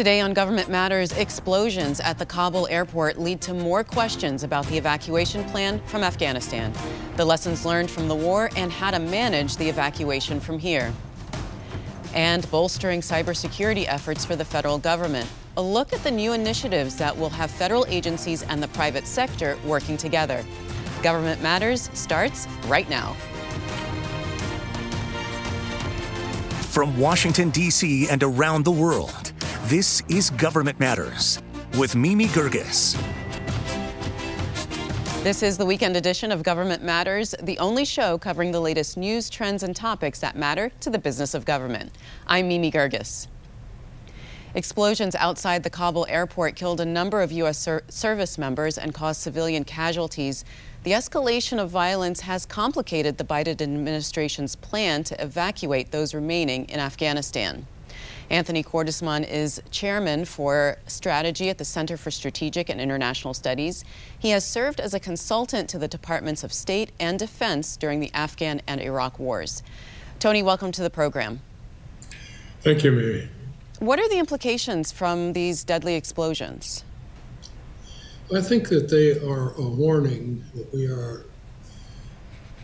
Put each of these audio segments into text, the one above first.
Today on Government Matters, explosions at the Kabul airport lead to more questions about the evacuation plan from Afghanistan, the lessons learned from the war, and how to manage the evacuation from here. And bolstering cybersecurity efforts for the federal government. A look at the new initiatives that will have federal agencies and the private sector working together. Government Matters starts right now. From Washington, D.C. and around the world, this is Government Matters with Mimi Geerges. This is the weekend edition of Government Matters, the only show covering the latest news, trends, and topics that matter to the business of government. I'm Mimi Geerges. Explosions outside the Kabul airport killed a number of U.S. Ser- service members and caused civilian casualties. The escalation of violence has complicated the Biden administration's plan to evacuate those remaining in Afghanistan. Anthony Cordesman is chairman for strategy at the Center for Strategic and International Studies. He has served as a consultant to the Departments of State and Defense during the Afghan and Iraq wars. Tony, welcome to the program. Thank you, Mary. What are the implications from these deadly explosions? I think that they are a warning that we are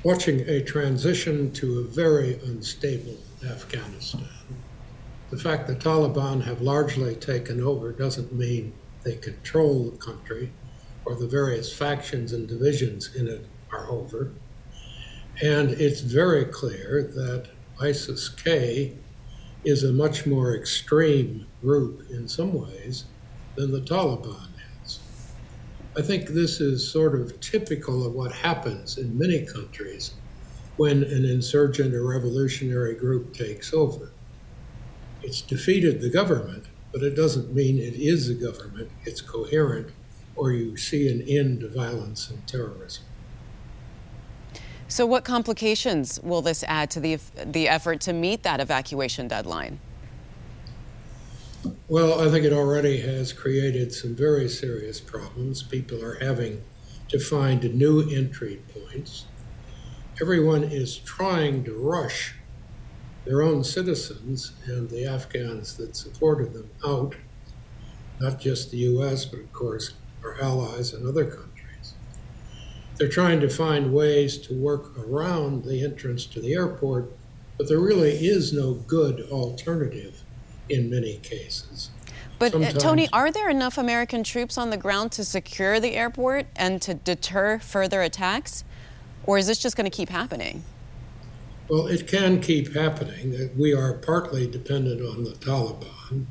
watching a transition to a very unstable Afghanistan. The fact that Taliban have largely taken over doesn't mean they control the country or the various factions and divisions in it are over. And it's very clear that ISIS K is a much more extreme group in some ways than the Taliban is. I think this is sort of typical of what happens in many countries when an insurgent or revolutionary group takes over. It's defeated the government, but it doesn't mean it is a government, it's coherent, or you see an end to violence and terrorism. So, what complications will this add to the, the effort to meet that evacuation deadline? Well, I think it already has created some very serious problems. People are having to find new entry points. Everyone is trying to rush their own citizens and the Afghans that supported them out, not just the US, but of course our allies and other countries. They're trying to find ways to work around the entrance to the airport, but there really is no good alternative in many cases. But uh, Tony, are there enough American troops on the ground to secure the airport and to deter further attacks? Or is this just going to keep happening? Well, it can keep happening. Uh, we are partly dependent on the Taliban.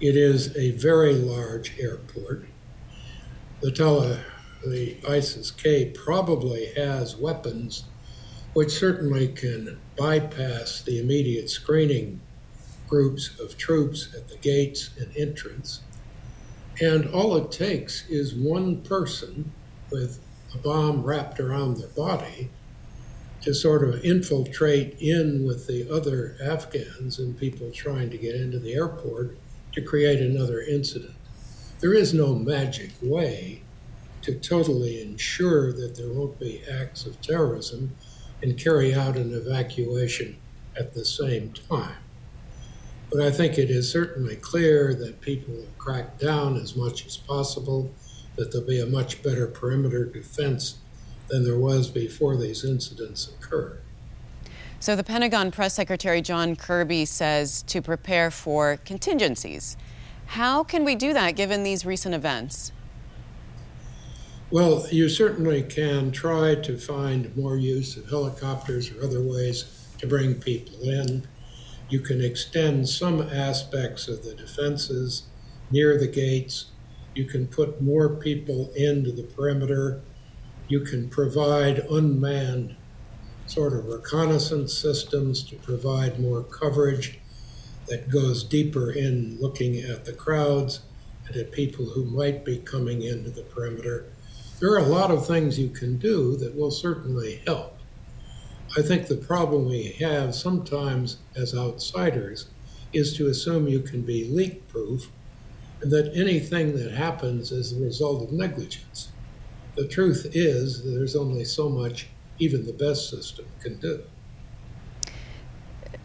It is a very large airport. The, Tali- the ISIS K probably has weapons which certainly can bypass the immediate screening groups of troops at the gates and entrance. And all it takes is one person with a bomb wrapped around their body to sort of infiltrate in with the other Afghans and people trying to get into the airport to create another incident. There is no magic way to totally ensure that there won't be acts of terrorism and carry out an evacuation at the same time. But I think it is certainly clear that people will crack down as much as possible, that there'll be a much better perimeter defense than there was before these incidents occurred. So, the Pentagon Press Secretary John Kirby says to prepare for contingencies. How can we do that given these recent events? Well, you certainly can try to find more use of helicopters or other ways to bring people in. You can extend some aspects of the defenses near the gates. You can put more people into the perimeter. You can provide unmanned sort of reconnaissance systems to provide more coverage that goes deeper in looking at the crowds and at people who might be coming into the perimeter. There are a lot of things you can do that will certainly help. I think the problem we have sometimes as outsiders is to assume you can be leak proof and that anything that happens is the result of negligence. The truth is there's only so much even the best system can do.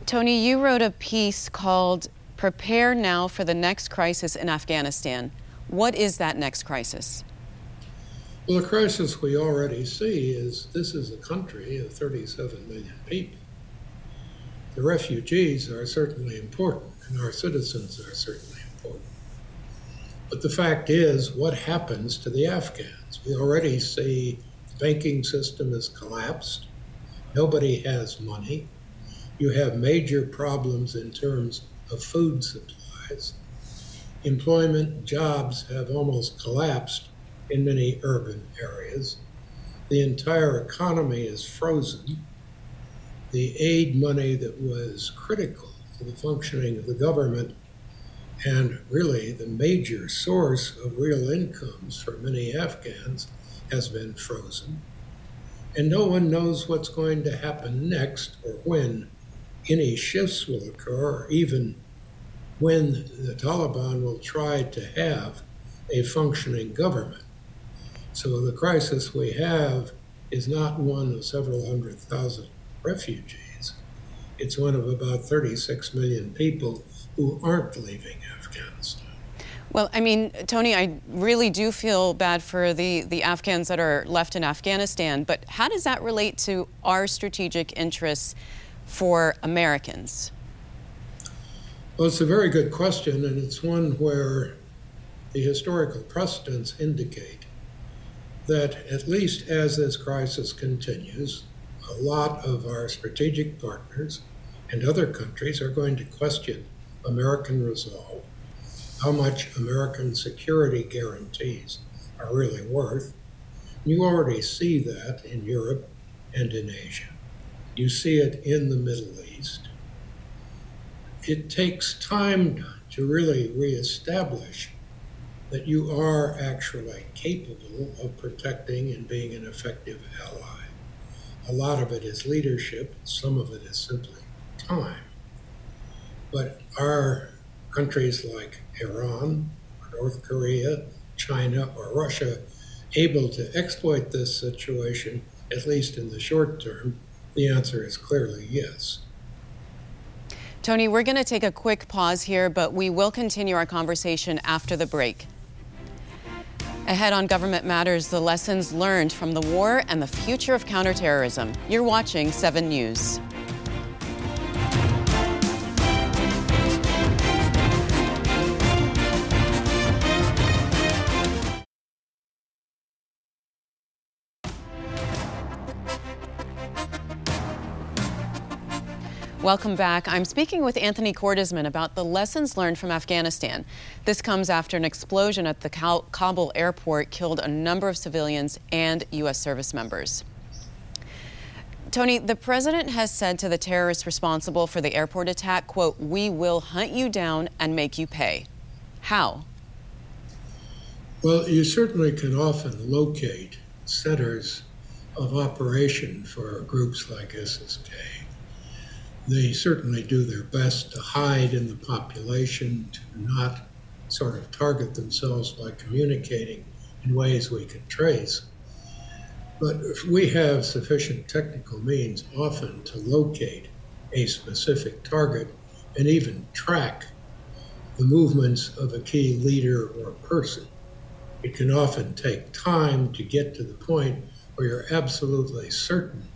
Tony, you wrote a piece called prepare now for the next crisis in Afghanistan. What is that next crisis? Well, the crisis we already see is this is a country of 37 million people. The refugees are certainly important, and our citizens are certainly important. But the fact is, what happens to the Afghans? We already see the banking system has collapsed. Nobody has money. You have major problems in terms of food supplies. Employment jobs have almost collapsed in many urban areas. The entire economy is frozen. The aid money that was critical to the functioning of the government and really the major source of real incomes for many Afghans has been frozen. And no one knows what's going to happen next or when any shifts will occur, or even when the Taliban will try to have a functioning government. So the crisis we have is not one of several hundred thousand refugees. It's one of about 36 million people who aren't leaving Afghanistan. Well, I mean, Tony, I really do feel bad for the, the Afghans that are left in Afghanistan, but how does that relate to our strategic interests for Americans? Well, it's a very good question, and it's one where the historical precedents indicate that at least as this crisis continues, a lot of our strategic partners and other countries are going to question American resolve, how much American security guarantees are really worth. You already see that in Europe and in Asia. You see it in the Middle East. It takes time to really reestablish that you are actually capable of protecting and being an effective ally. A lot of it is leadership, some of it is simply time. But are countries like Iran, North Korea, China, or Russia able to exploit this situation, at least in the short term? The answer is clearly yes. Tony, we're going to take a quick pause here, but we will continue our conversation after the break. Ahead on Government Matters, the lessons learned from the war and the future of counterterrorism. You're watching 7 News. Welcome back. I'm speaking with Anthony Cordesman about the lessons learned from Afghanistan. This comes after an explosion at the Kabul airport killed a number of civilians and U.S. service members. Tony, the president has said to the terrorists responsible for the airport attack, quote, we will hunt you down and make you pay. How? Well, you certainly can often locate centers of operation for groups like ISIS K they certainly do their best to hide in the population, to not sort of target themselves by communicating in ways we can trace. But if we have sufficient technical means often to locate a specific target and even track the movements of a key leader or person. It can often take time to get to the point where you're absolutely certain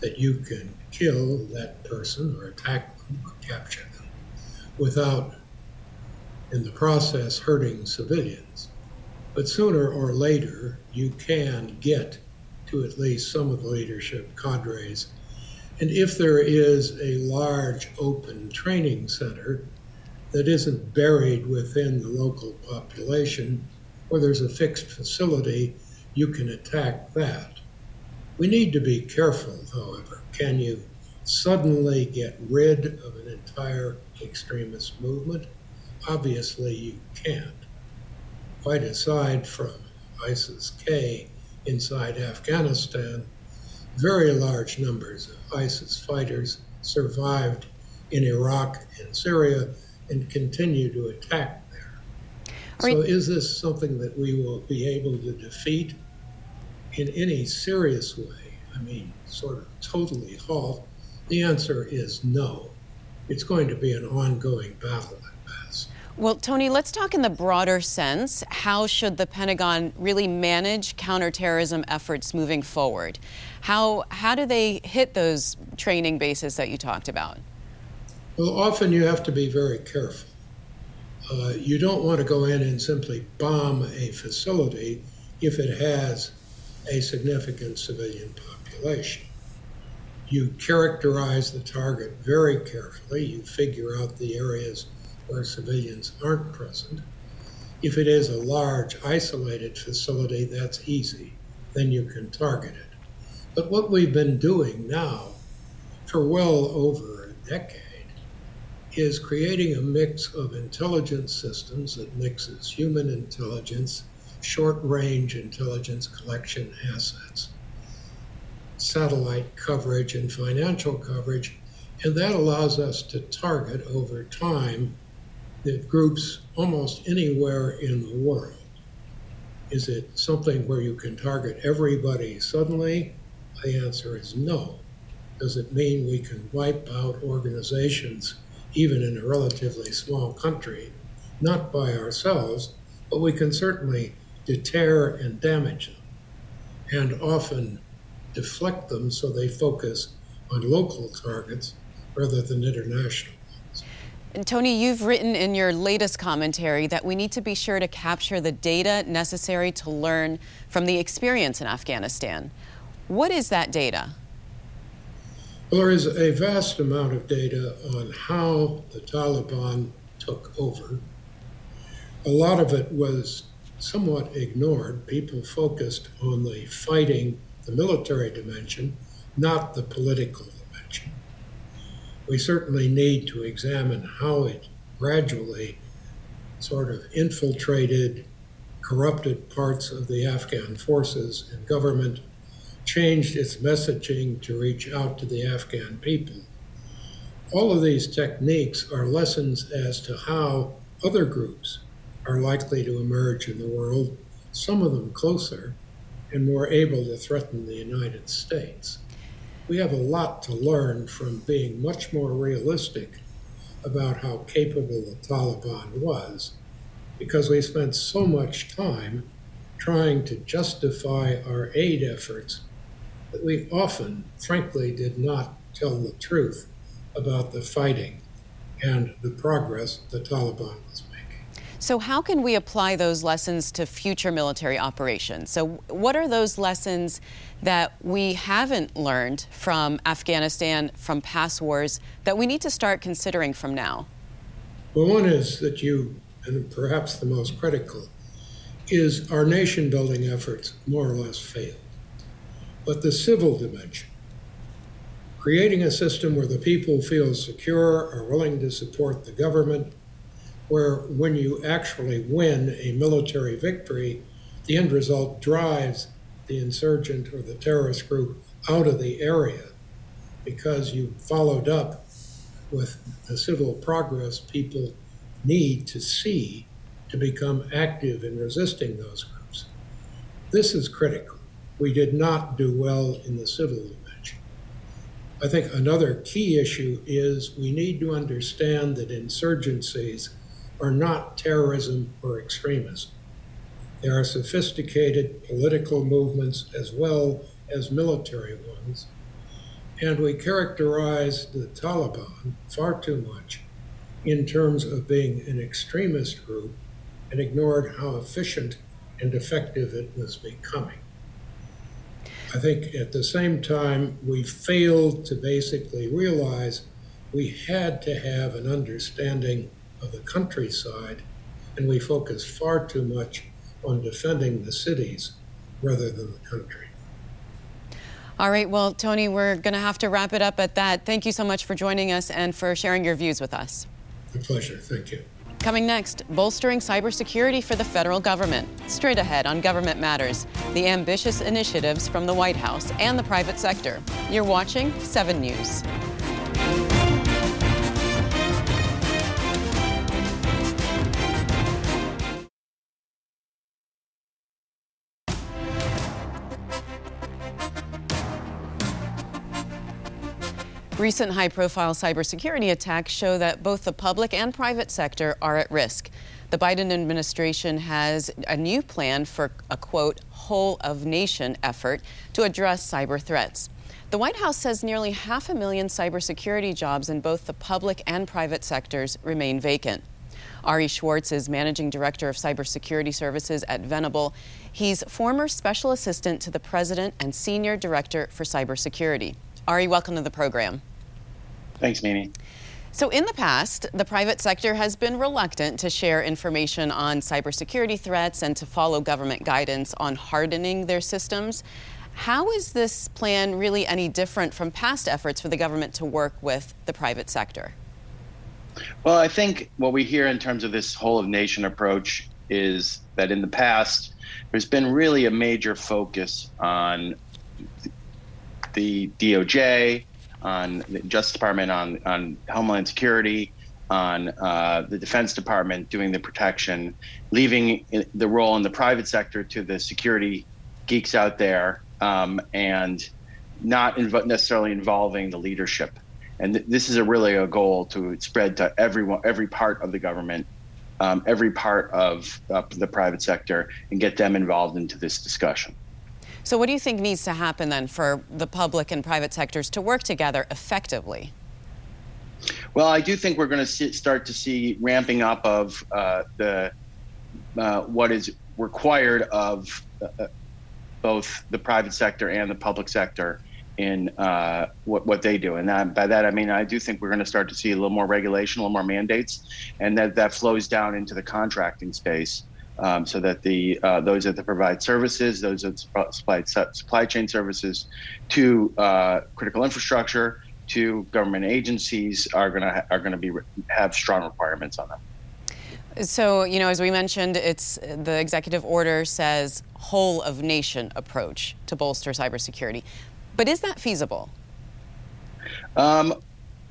that you can kill that person or attack them or capture them without, in the process, hurting civilians. But sooner or later, you can get to at least some of the leadership cadres. And if there is a large open training center that isn't buried within the local population, or there's a fixed facility, you can attack that. We need to be careful, however. Can you suddenly get rid of an entire extremist movement? Obviously, you can't. Quite aside from ISIS K inside Afghanistan, very large numbers of ISIS fighters survived in Iraq and Syria and continue to attack there. So, is this something that we will be able to defeat? In any serious way, I mean, sort of totally halt, the answer is no. It's going to be an ongoing battle at Well, Tony, let's talk in the broader sense. How should the Pentagon really manage counterterrorism efforts moving forward? How, how do they hit those training bases that you talked about? Well, often you have to be very careful. Uh, you don't want to go in and simply bomb a facility if it has a significant civilian population. You characterize the target very carefully. You figure out the areas where civilians aren't present. If it is a large, isolated facility, that's easy. Then you can target it. But what we've been doing now for well over a decade is creating a mix of intelligence systems that mixes human intelligence, short range intelligence collection assets, satellite coverage, and financial coverage. And that allows us to target over time the groups almost anywhere in the world. Is it something where you can target everybody suddenly? The answer is no. Does it mean we can wipe out organizations? even in a relatively small country, not by ourselves, but we can certainly deter and damage them, and often deflect them so they focus on local targets rather than international ones. And Tony, you've written in your latest commentary that we need to be sure to capture the data necessary to learn from the experience in Afghanistan. What is that data? Well, there is a vast amount of data on how the Taliban took over. A lot of it was somewhat ignored. People focused on the fighting, the military dimension, not the political dimension. We certainly need to examine how it gradually sort of infiltrated, corrupted parts of the Afghan forces and government changed its messaging to reach out to the Afghan people. All of these techniques are lessons as to how other groups are likely to emerge in the world, some of them closer and more able to threaten the United States. We have a lot to learn from being much more realistic about how capable the Taliban was because we spent so much time trying to justify our aid efforts that we often, frankly, did not tell the truth about the fighting and the progress the Taliban was making. So, how can we apply those lessons to future military operations? So, what are those lessons that we haven't learned from Afghanistan, from past wars, that we need to start considering from now? Well, one is that you, and perhaps the most critical, is our nation building efforts more or less failed but the civil dimension. Creating a system where the people feel secure, are willing to support the government, where when you actually win a military victory, the end result drives the insurgent or the terrorist group out of the area because you followed up with the civil progress people need to see to become active in resisting those groups. This is critical we did not do well in the civil dimension. I think another key issue is we need to understand that insurgencies are not terrorism or extremism. There are sophisticated political movements as well as military ones. And we characterize the Taliban far too much in terms of being an extremist group and ignored how efficient and effective it was becoming. I think at the same time, we failed to basically realize we had to have an understanding of the countryside, and we focus far too much on defending the cities rather than the country. All right, well, Tony, we're going to have to wrap it up at that. Thank you so much for joining us and for sharing your views with us. A pleasure. Thank you. Coming next, bolstering cybersecurity for the federal government. Straight ahead on Government Matters, the ambitious initiatives from the White House and the private sector. You're watching 7 News. Recent high profile cybersecurity attacks show that both the public and private sector are at risk. The Biden administration has a new plan for a quote, whole of nation effort to address cyber threats. The White House says nearly half a million cybersecurity jobs in both the public and private sectors remain vacant. Ari Schwartz is Managing Director of Cybersecurity Services at Venable. He's former Special Assistant to the President and Senior Director for Cybersecurity. Ari, welcome to the program. Thanks, Mimi. So, in the past, the private sector has been reluctant to share information on cybersecurity threats and to follow government guidance on hardening their systems. How is this plan really any different from past efforts for the government to work with the private sector? Well, I think what we hear in terms of this whole of nation approach is that in the past, there's been really a major focus on the DOJ, on the Justice Department, on on Homeland Security, on uh, the Defense Department doing the protection, leaving the role in the private sector to the security geeks out there, um, and not inv- necessarily involving the leadership. And th- this is a really a goal to spread to everyone, every part of the government, um, every part of uh, the private sector, and get them involved into this discussion. So, what do you think needs to happen then for the public and private sectors to work together effectively? Well, I do think we're going to start to see ramping up of uh, the uh, what is required of uh, both the private sector and the public sector in uh, what, what they do. And that, by that, I mean, I do think we're going to start to see a little more regulation, a little more mandates, and that, that flows down into the contracting space um, so that the uh, those that provide services, those that supply supply chain services to uh, critical infrastructure, to government agencies are going to are going to be have strong requirements on them. So, you know, as we mentioned, it's the executive order says whole of nation approach to bolster cybersecurity. But is that feasible? Um,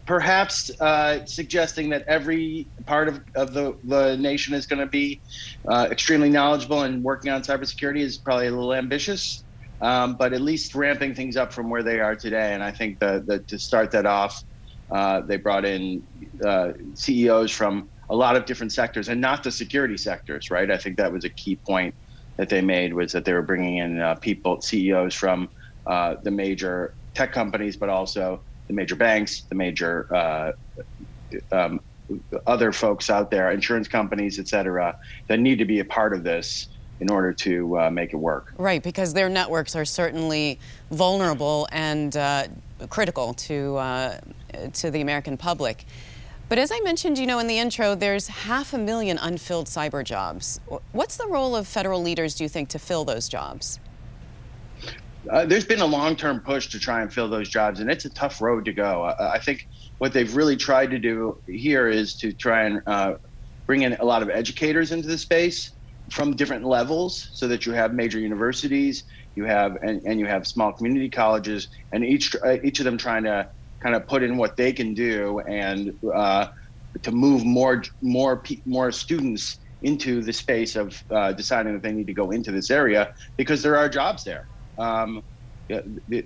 perhaps uh, suggesting that every part of, of the, the nation is going to be uh, extremely knowledgeable and working on cybersecurity is probably a little ambitious, um, but at least ramping things up from where they are today. And I think that, that to start that off, uh, they brought in uh, CEOs from a lot of different sectors and not the security sectors, right? I think that was a key point that they made was that they were bringing in uh, people, CEOs from uh, the major tech companies, but also the major banks, the major uh, um, other folks out there, insurance companies, et cetera, that need to be a part of this in order to uh, make it work. Right, because their networks are certainly vulnerable and uh, critical to uh, to the American public. But as I mentioned, you know, in the intro, there's half a million unfilled cyber jobs. What's the role of federal leaders, do you think, to fill those jobs? Uh, there's been a long-term push to try and fill those jobs, and it's a tough road to go. Uh, I think what they've really tried to do here is to try and uh, bring in a lot of educators into the space from different levels, so that you have major universities, you have and, and you have small community colleges, and each uh, each of them trying to kind of put in what they can do and uh, to move more more more students into the space of uh, deciding that they need to go into this area because there are jobs there. Um,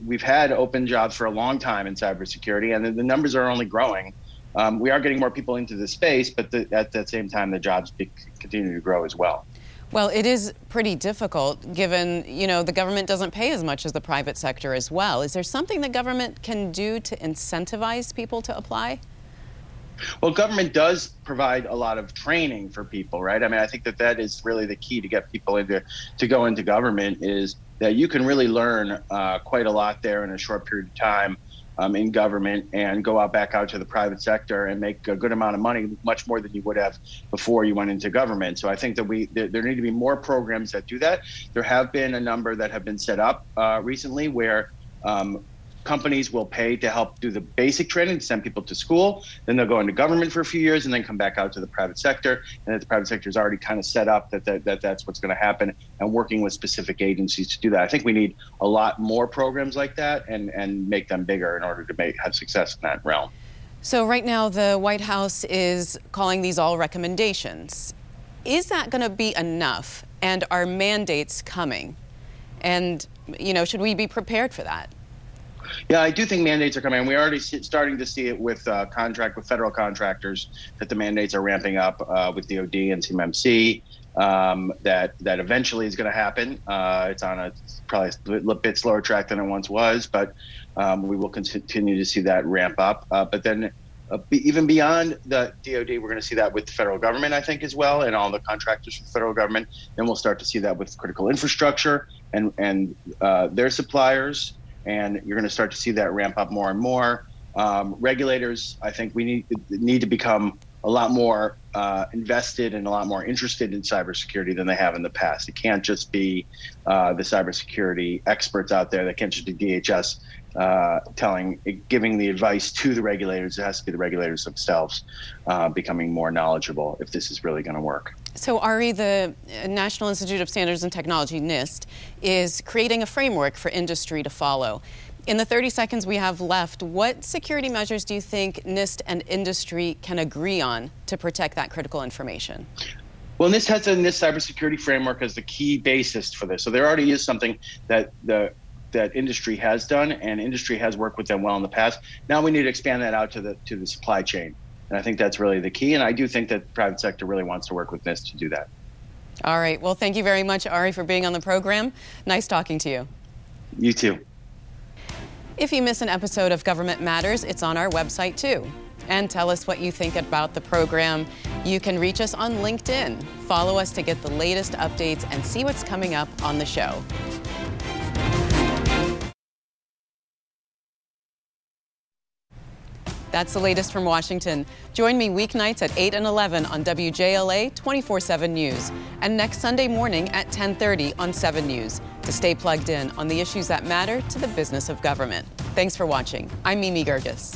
we've had open jobs for a long time in cybersecurity, and the numbers are only growing. Um, we are getting more people into the space, but the, at the same time, the jobs be, continue to grow as well. Well, it is pretty difficult given, you know, the government doesn't pay as much as the private sector as well. Is there something the government can do to incentivize people to apply? Well, government does provide a lot of training for people, right? I mean, I think that that is really the key to get people into to go into government is that you can really learn uh, quite a lot there in a short period of time um, in government and go out back out to the private sector and make a good amount of money, much more than you would have before you went into government. So I think that we there, there need to be more programs that do that. There have been a number that have been set up uh, recently where um, companies will pay to help do the basic training send people to school. Then they'll go into government for a few years and then come back out to the private sector. And the private sector is already kind of set up that, that, that that's what's going to happen and working with specific agencies to do that. I think we need a lot more programs like that and, and make them bigger in order to make have success in that realm. So right now the White House is calling these all recommendations. Is that going to be enough? And are mandates coming? And, you know, should we be prepared for that? Yeah, I do think mandates are coming. We're already starting to see it with uh, contract with federal contractors that the mandates are ramping up uh, with DoD and CMMC. Um, that that eventually is going to happen. Uh, it's on a probably a bit slower track than it once was, but um, we will continue to see that ramp up. Uh, but then uh, even beyond the DoD, we're going to see that with the federal government, I think, as well, and all the contractors for the federal government. Then we'll start to see that with critical infrastructure and and uh, their suppliers and you're going to start to see that ramp up more and more. Um, regulators, I think we need need to become a lot more uh, invested and a lot more interested in cybersecurity than they have in the past. It can't just be uh, the cybersecurity experts out there. That can't just be DHS uh, telling, giving the advice to the regulators. It has to be the regulators themselves uh, becoming more knowledgeable if this is really going to work. So, Ari, the uh, National Institute of Standards and Technology, NIST, is creating a framework for industry to follow. In the 30 seconds we have left, what security measures do you think NIST and industry can agree on to protect that critical information? Well, NIST has a NIST cybersecurity framework as the key basis for this. So there already is something that the that industry has done, and industry has worked with them well in the past. Now we need to expand that out to the to the supply chain. And I think that's really the key. And I do think that the private sector really wants to work with NIST to do that. All right. Well, thank you very much, Ari, for being on the program. Nice talking to you. You too. If you miss an episode of Government Matters, it's on our website too. And tell us what you think about the program. You can reach us on LinkedIn. Follow us to get the latest updates and see what's coming up on the show. That's the latest from Washington. Join me weeknights at 8 and 11 on WJLA 24/7 News and next Sunday morning at 10:30 on 7 News to stay plugged in on the issues that matter to the business of government. Thanks for watching. I'm Mimi Geerges.